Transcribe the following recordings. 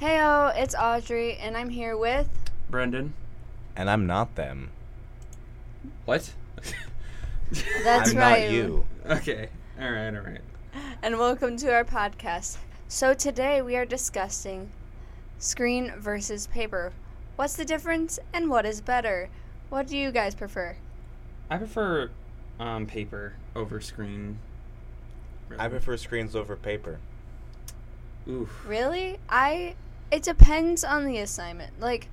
Heyo, it's Audrey, and I'm here with. Brendan. And I'm not them. What? That's I'm right. not you. okay. All right. All right. And welcome to our podcast. So today we are discussing screen versus paper. What's the difference and what is better? What do you guys prefer? I prefer um, paper over screen. I prefer screens over paper. Oof. Really? I it depends on the assignment. Like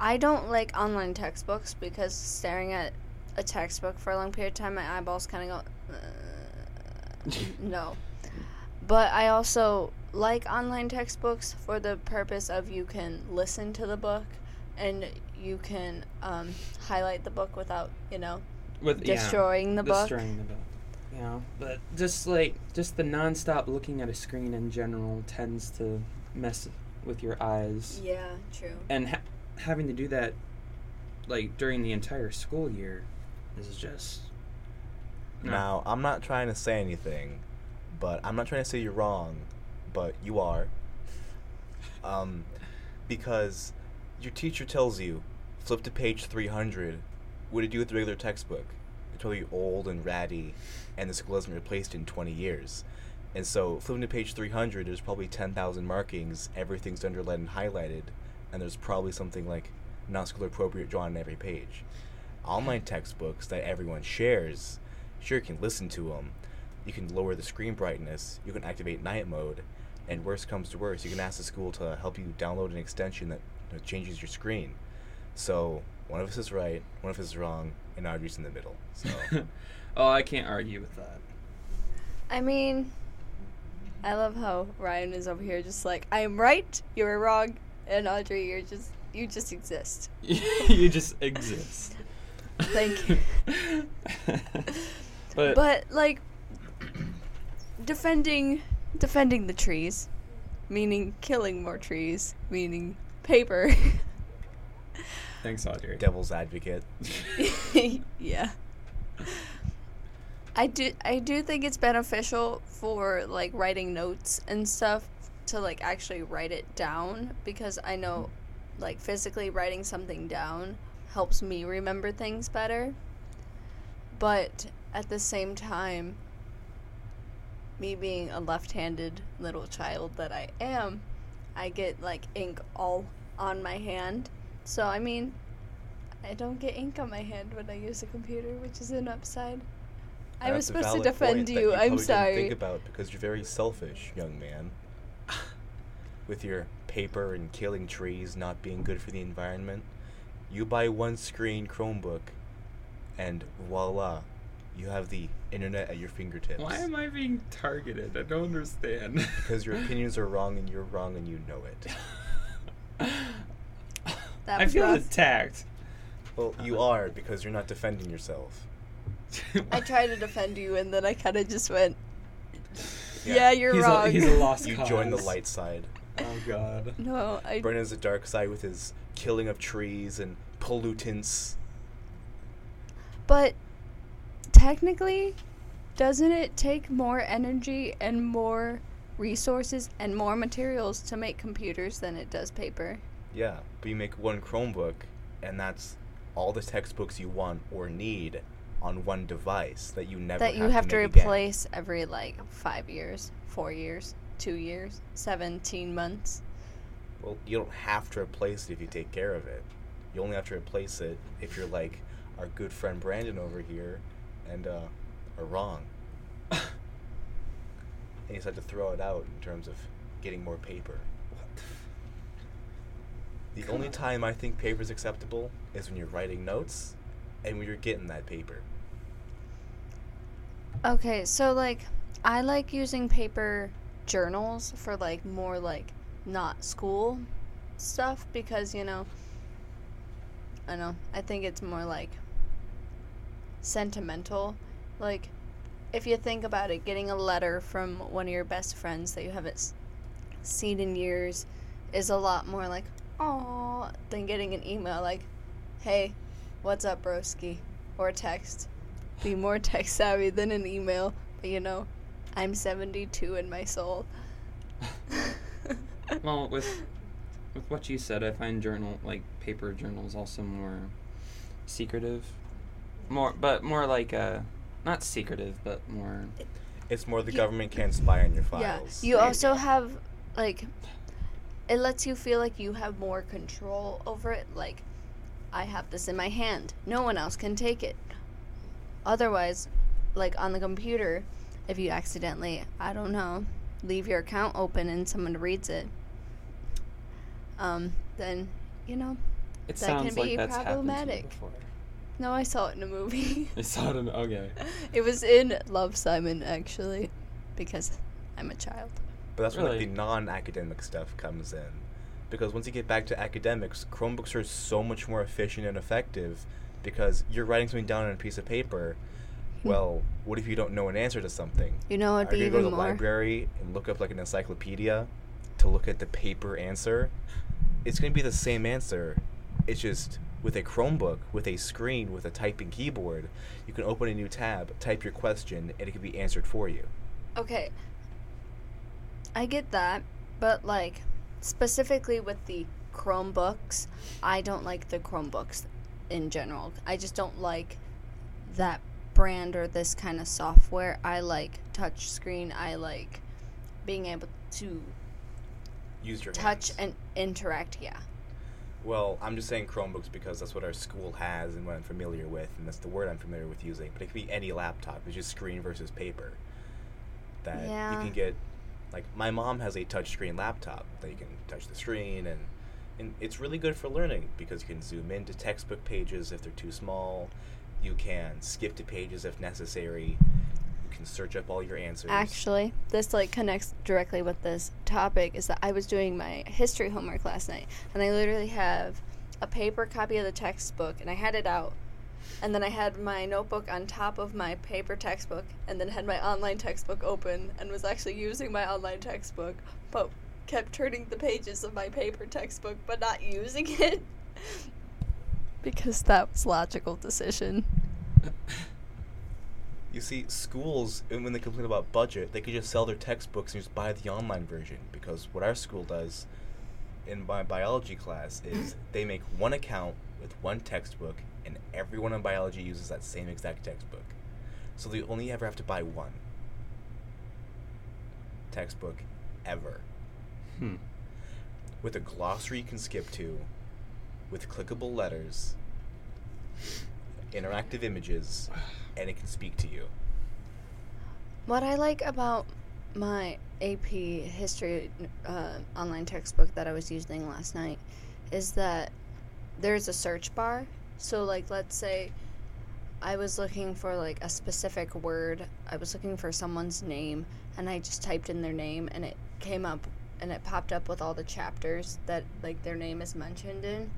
I don't like online textbooks because staring at a textbook for a long period of time my eyeballs kind of go uh, no. But I also like online textbooks for the purpose of you can listen to the book and you can um, highlight the book without, you know, With yeah, destroying the book. destroying the book. Yeah, but just like just the nonstop looking at a screen in general tends to mess with your eyes, Yeah, true. and ha- having to do that like during the entire school year is just no. Now, I'm not trying to say anything, but I'm not trying to say you're wrong, but you are. Um, because your teacher tells you, flip to page 300. What do you do with the regular textbook? It's probably old and ratty, and the school hasn't replaced it in 20 years. And so, flipping to page 300, there's probably 10,000 markings, everything's underlined and highlighted, and there's probably something like not school appropriate drawn on every page. Online textbooks that everyone shares, sure, you can listen to them. You can lower the screen brightness, you can activate night mode, and worst comes to worst, you can ask the school to help you download an extension that you know, changes your screen. So, one of us is right, one of us is wrong, and Audrey's in the middle. So, oh, I can't argue with that. I mean, I love how Ryan is over here just like, I am right, you're wrong, and Audrey, you're just, you just exist. you just exist. Thank you. but, But, like, defending, defending the trees, meaning killing more trees, meaning paper. thanks, Audrey. devil's advocate. yeah. I do I do think it's beneficial for like writing notes and stuff to like actually write it down because I know like physically writing something down helps me remember things better. But at the same time me being a left-handed little child that I am, I get like ink all on my hand. So I mean, I don't get ink on my hand when I use a computer, which is an upside. I was supposed to defend you. you I'm probably didn't sorry. Think about because you're very selfish, young man. With your paper and killing trees not being good for the environment, you buy one screen Chromebook, and voila, you have the internet at your fingertips. Why am I being targeted? I don't understand. Because your opinions are wrong and you're wrong and you know it. That I feel rough. attacked. Well, you uh-huh. are because you're not defending yourself. I tried to defend you, and then I kind of just went, Yeah. "Yeah, you're he's wrong." A, he's a lost You cause. join the light side. Oh God. no, I. Brennan's the dark side with his killing of trees and pollutants. But technically, doesn't it take more energy and more resources and more materials to make computers than it does paper? Yeah, but you make one Chromebook, and that's all the textbooks you want or need on one device that you never that you have, have to, make again. replace every like five years, four years, two years, seventeen months. Well, you don't have to replace it if you take care of it. You only have to replace it if you're like our good friend Brandon over here, and uh, are wrong. and you just have to throw it out in terms of getting more paper. The Come only on. time I think paper is acceptable is when you're writing notes and when you're getting that paper. Okay, so like I like using paper journals for like more like not school stuff because you know I know I think it's more like sentimental like if you think about it getting a letter from one of your best friends that you haven't seen in years is a lot more like oh than getting an email like hey what's up broski or text be more tech savvy than an email. But you know, I'm 72 in my soul. well, with with what you said, I find journal like paper journals also more secretive, more but more like uh, not secretive, but more. It's more the You- government can't spy on your files. Yeah. files. You also have like it lets you feel like you have more control over it. Like I have this in my hand. No one else can take it. Otherwise, like on the computer, if you accidentally, I don't know, leave your account open and someone reads it, um, then you know. It That sounds can be like that's happened to me problematic. No, I saw it in a movie. I saw it in okay. it was in Love Simon actually, because I'm a child. But that's where like, the non-academic stuff comes in, because once you get back to academics, Chromebooks are so much more efficient and effective, because you're writing something down on a piece of paper. Hmm. Well, what if you don't know an answer to something? You know, it'd Are be you gonna go even to the more. library and look up like an encyclopedia to look at the paper answer? It's gonna be the same answer. It's just with a Chromebook, with a screen, with a typing keyboard, you can open a new tab, type your question, and it can be answered for you. Okay. I get that, but like specifically with the Chromebooks, I don't like the Chromebooks in general. I just don't like that brand or this kind of software. I like touch screen. I like being able to Use your touch hands. and interact. Yeah. Well, I'm just saying Chromebooks because that's what our school has and what I'm familiar with, and that's the word I'm familiar with using. But it could be any laptop. It's just screen versus paper. That you can get. Like my mom has a touchscreen laptop that you can touch the screen, and and it's really good for learning because you can zoom into textbook pages if they're too small. You can skip to pages if necessary. You can search up all your answers. Actually, this like connects directly with this topic is that I was doing my history homework last night and I literally have a paper copy of the textbook and I had it out and then I had my notebook on top of my paper textbook and then had my online textbook open and was actually using my online textbook but kept turning the pages of my paper textbook but not using it because that was logical decision. You see, schools, when they complain about budget, they could just sell their textbooks and just buy the online version. Because what our school does in my biology class is they make one account with one textbook, and everyone in biology uses that same exact textbook. So they only ever have to buy one textbook ever. Hmm. With a glossary you can skip to, with clickable letters, interactive images, and it can speak to you. What I like about my AP history uh, online textbook that I was using last night is that there's a search bar. So, like, let's say I was looking for like a specific word. I was looking for someone's name, and I just typed in their name, and it came up, and it popped up with all the chapters that like their name is mentioned in,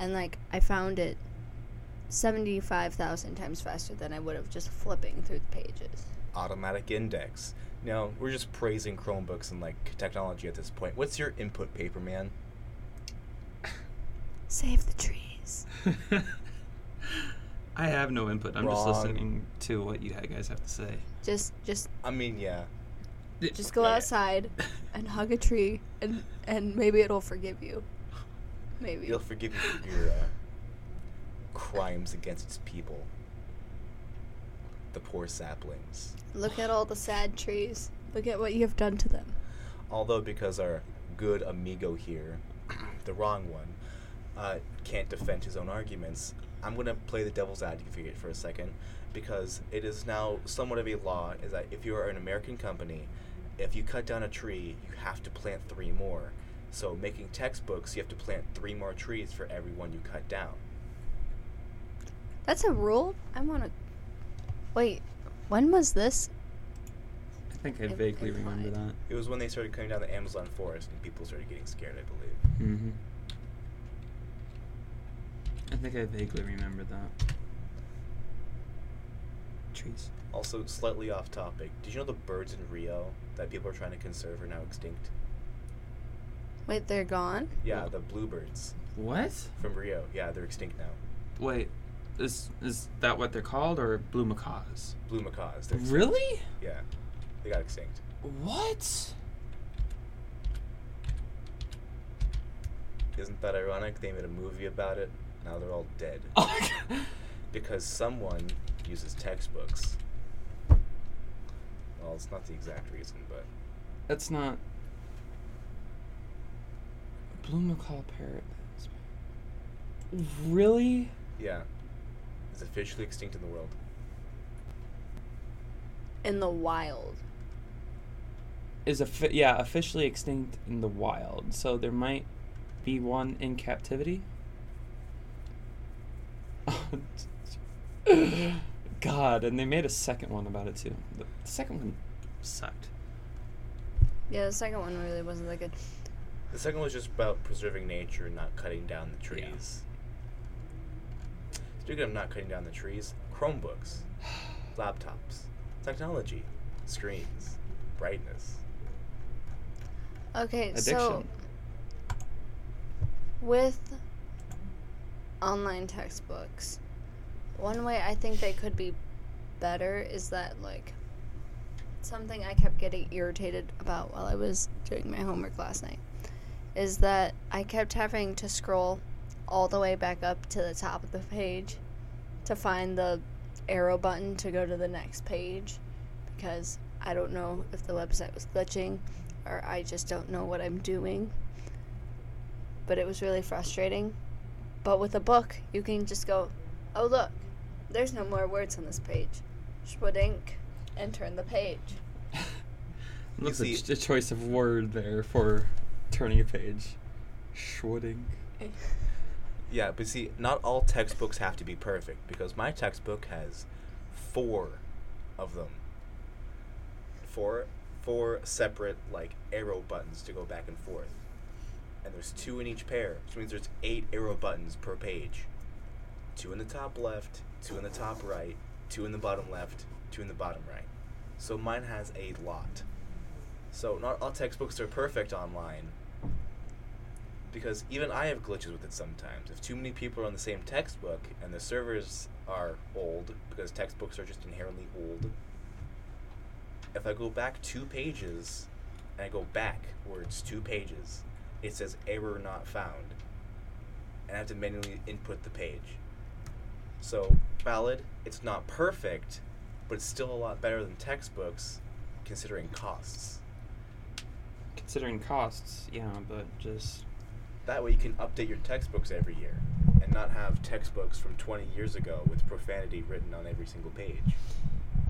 and like I found it seventy-five thousand times faster than I would have just flipping through the pages. automatic index. Now, we're just praising Chromebooks and like technology at this point. What's your input paper, man? Save the trees. I have no input. I'm just Wrong. listening to what you guys have to say. Just, just, I mean, yeah. just go Yeah. outside and hug a tree, and and maybe it'll forgive you. Maybe. It'll forgive you for your uh, crimes against its people. The poor saplings. Look at all the sad trees. Look at what you have done to them. Although, because our good amigo here, the wrong one, uh, can't defend his own arguments, I'm going to play the devil's advocate for a second because it is now somewhat of a law is that if you are an American company, if you cut down a tree, you have to plant three more. So, making textbooks, you have to plant three more trees for every one you cut down. That's a rule. I want to. Wait, when was this? I think I Im- vaguely remember that. It was when they started cutting down the Amazon forest and people started getting scared, I believe. Mm-hmm. I think I vaguely remember that. Trees. Also, slightly off topic, did you know the birds in Rio that people are trying to conserve are now extinct? Wait, they're gone. Yeah, the bluebirds What? from Rio. Yeah, they're extinct now. Wait, is is that what they're called or blue macaws? Blue macaws. They're extinct. Really? Yeah, they got extinct. What? Isn't that ironic? They made a movie about it. Now they're all dead Oh my god. because someone uses textbooks. Well, it's not the exact reason, but That's not. Blue macaw parrot. Really? yeah, it's officially extinct in the world. In the wild. Is a yeah officially extinct in the wild. So there might be one in captivity. God, and they made a second one about it too. The the second one sucked. Yeah, the second one really wasn't that good. The second one was just about preserving nature and not cutting down the trees. Yeah. trees. Speaking of not cutting down the trees, Chromebooks, laptops, technology, screens, brightness. Okay, Addiction. so with online textbooks, one way I think they could be better is that like something I kept getting irritated about while I was doing my homework last night is that I kept having to scroll all the way back up to the top of the page to find the arrow button to go to the next page because I don't know if the website was glitching or I just don't know what I'm doing. But it was really frustrating. But with a book, you can just go, oh, look, there's no more words on this page. Schwadink, and turn the page. Looks see- a, choice of word there for turning a page. Schwooding. Yeah, but see, not all textbooks have to be perfect because my textbook has four of them. Four four separate like arrow buttons to go back and forth. And there's two in each pair, which means there's eight arrow buttons per page. Two in the top left, two in the top right, two in the bottom left, two in the bottom right. So mine has a lot. So not all textbooks are perfect online, because even I have glitches with it sometimes. If too many people are on the same textbook and the servers are old, because textbooks are just inherently old, if I go back two pages and I go back where it's two pages, it says error not found. And I have to manually input the page. So, valid, it's not perfect, but it's still a lot better than textbooks considering costs. Considering costs, yeah, but just That way you can update your textbooks every year and not have textbooks from 20 years ago with profanity written on every single page.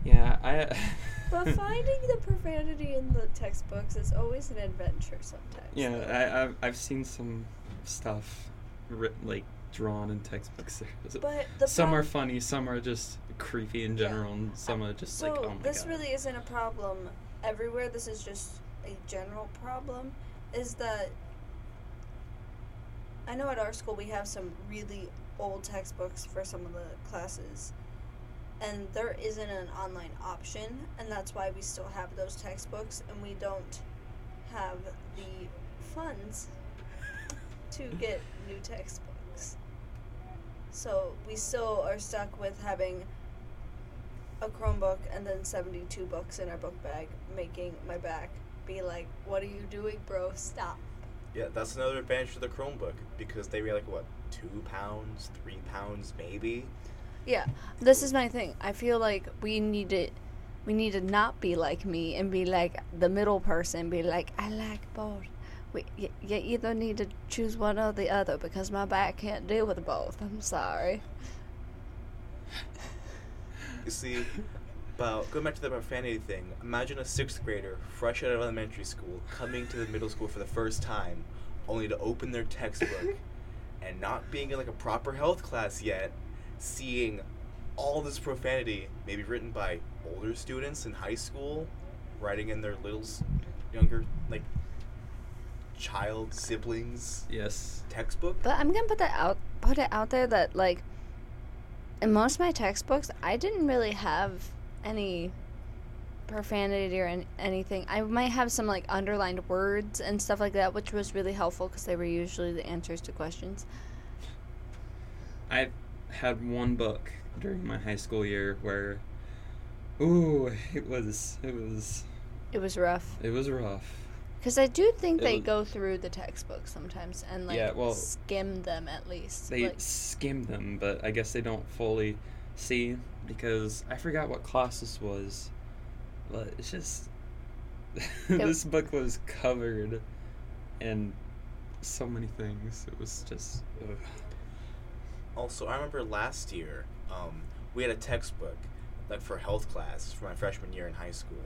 Yeah, I. But finding the profanity in the textbooks is always an adventure sometimes. Yeah, though. I, I've I've seen some stuff written like drawn in textbooks. But the some are funny, some are just creepy in Yeah. general, and some are just so like, oh my this god. really isn't a problem everywhere. This is just a general problem. Is that I know at our school we have some really old textbooks for some of the classes, and there isn't an online option, and that's why we still have those textbooks, and we don't have the funds to get new textbooks. So we still are stuck with having a Chromebook and then 72 books in our book bag, making my back be like, What are you doing, bro? Stop. Yeah, that's another advantage of the Chromebook because they were like, what, two pounds, three pounds, maybe? Yeah, this is my thing. I feel like we need to, we need to not be like me and be like the middle person. Be like, I like both. We, y- you either need to choose one or the other because my back can't deal with both. I'm sorry. You see, about going back to the profanity thing, imagine a sixth grader, fresh out of elementary school, coming to the middle school for the first time, only to open their textbook and not being in like a proper health class yet, seeing all this profanity, maybe written by older students in high school, writing in their little younger like child siblings yes. textbook. But I'm gonna put that out, put it out there that like, in most of my textbooks, I didn't really have any profanity or an- anything. I might have some like underlined words and stuff like that, which was really helpful because they were usually the answers to questions. I had one book during my high school year where, ooh, it was it was It was rough. it was rough. Because I do think It they was- go through the textbooks sometimes and like Yeah, well, skim them at least. They like, skim them, but I guess they don't fully see because I forgot what class this was. But it's just this book was covered in so many things. It was just ugh. Also, I remember last year, um, we had a textbook, like for health class for my freshman year in high school,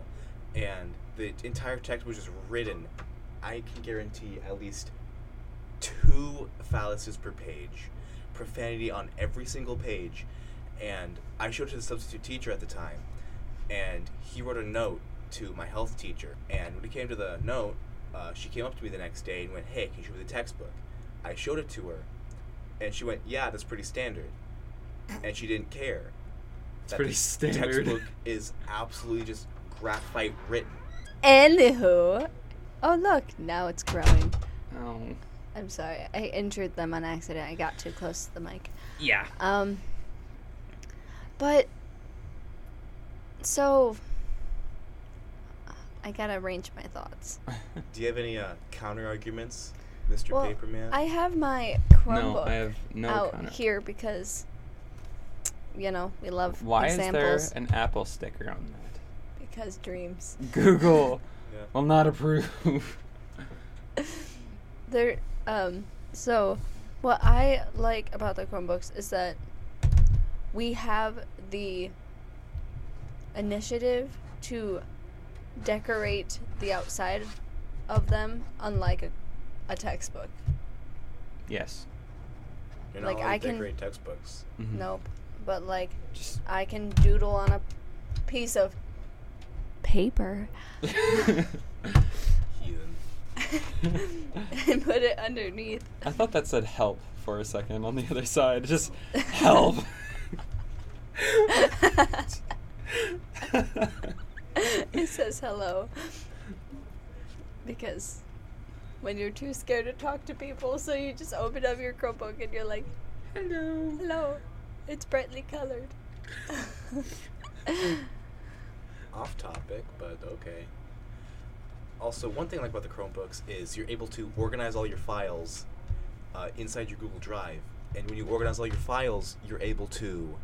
and the entire text was just written. I can guarantee at least two fallacies per page, profanity on every single page, and I showed it to the substitute teacher at the time, and he wrote a note to my health teacher, and when it came to the note, uh, she came up to me the next day and went, "Hey, can you show me the textbook?" I showed it to her, and she went, "Yeah, that's pretty standard," and she didn't care. It's that pretty the standard. Textbook is absolutely just graphite written. Anywho, oh look, now it's growing. oh I'm sorry, I injured them on accident. I got too close to the mic. yeah. Um, but so I gotta arrange my thoughts. Do you have any uh, counter arguments, Mr. Well, Paperman? I have my no, I have no out counter. here because you know we love Why examples is there an Apple sticker on that? because dreams. Google Yeah. will not approve. There, um, so what I like about the Chromebooks is that we have the initiative to decorate the outside of them, unlike a, a textbook. yes. You're not like, I can- decorate textbooks. Mhm. Nope. But like, Just I can doodle on a piece of paper Heathen. and put it underneath. I thought that said help for a second on the other side. Just help. it says hello. Because when you're too scared to talk to people, so you just open up your Chromebook and you're like, Hello. hello, it's brightly colored. Off topic, but okay. Also, one thing I like about the Chromebooks is you're able to organize all your files uh, inside your Google Drive, and when you organize all your files, you're able to,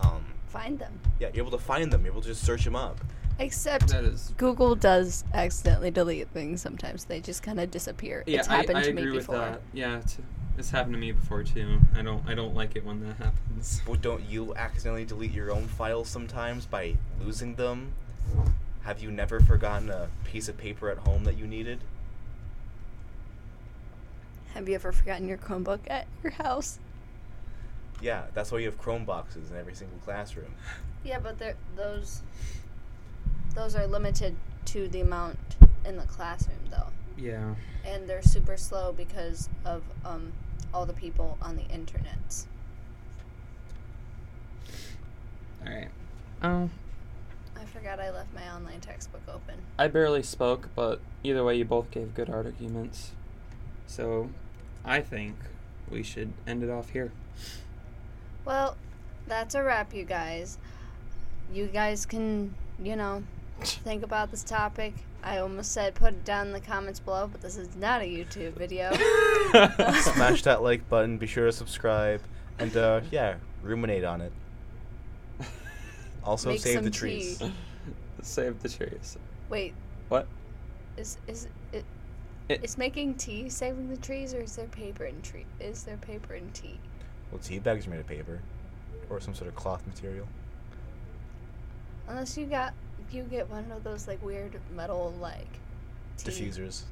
um, Find them. yeah, you're able to find them. You're able to just search them up. Except That is. Google does accidentally delete things sometimes. They just kind of disappear. Yeah, it's I, happened I to agree me with before. that. Yeah, it's, it's happened to me before too. I don't I don't like it when that happens. But don't you accidentally delete your own files sometimes by losing them? Have you never forgotten a piece of paper at home that you needed? Have you ever forgotten your Chromebook at your house? Yeah, that's why you have Chrome boxes in every single classroom. Yeah, but those those are limited to the amount in the classroom, though, Yeah. and they're super slow because of um, all the people on the internet. All right. Um, I forgot I left my online textbook open. I barely spoke, but either way, you both gave good arguments. So, I think we should end it off here. Well, that's a wrap, you guys. You guys can, you know, think about this topic. I almost said put it down in the comments below, but this is not a YouTube video. Smash that like button, be sure to subscribe, and uh, yeah, ruminate on it. Also, Make save some the trees. tea. Save the trees. Wait, What? is is it? It- Is making tea saving the trees, or is there paper in tree? Is there paper in tea? Well, tea bags are made of paper, or some sort of cloth material. Unless you got you get one of those like weird metal like tea. Diffusers.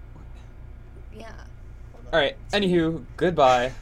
Yeah. All right. Anywho, goodbye.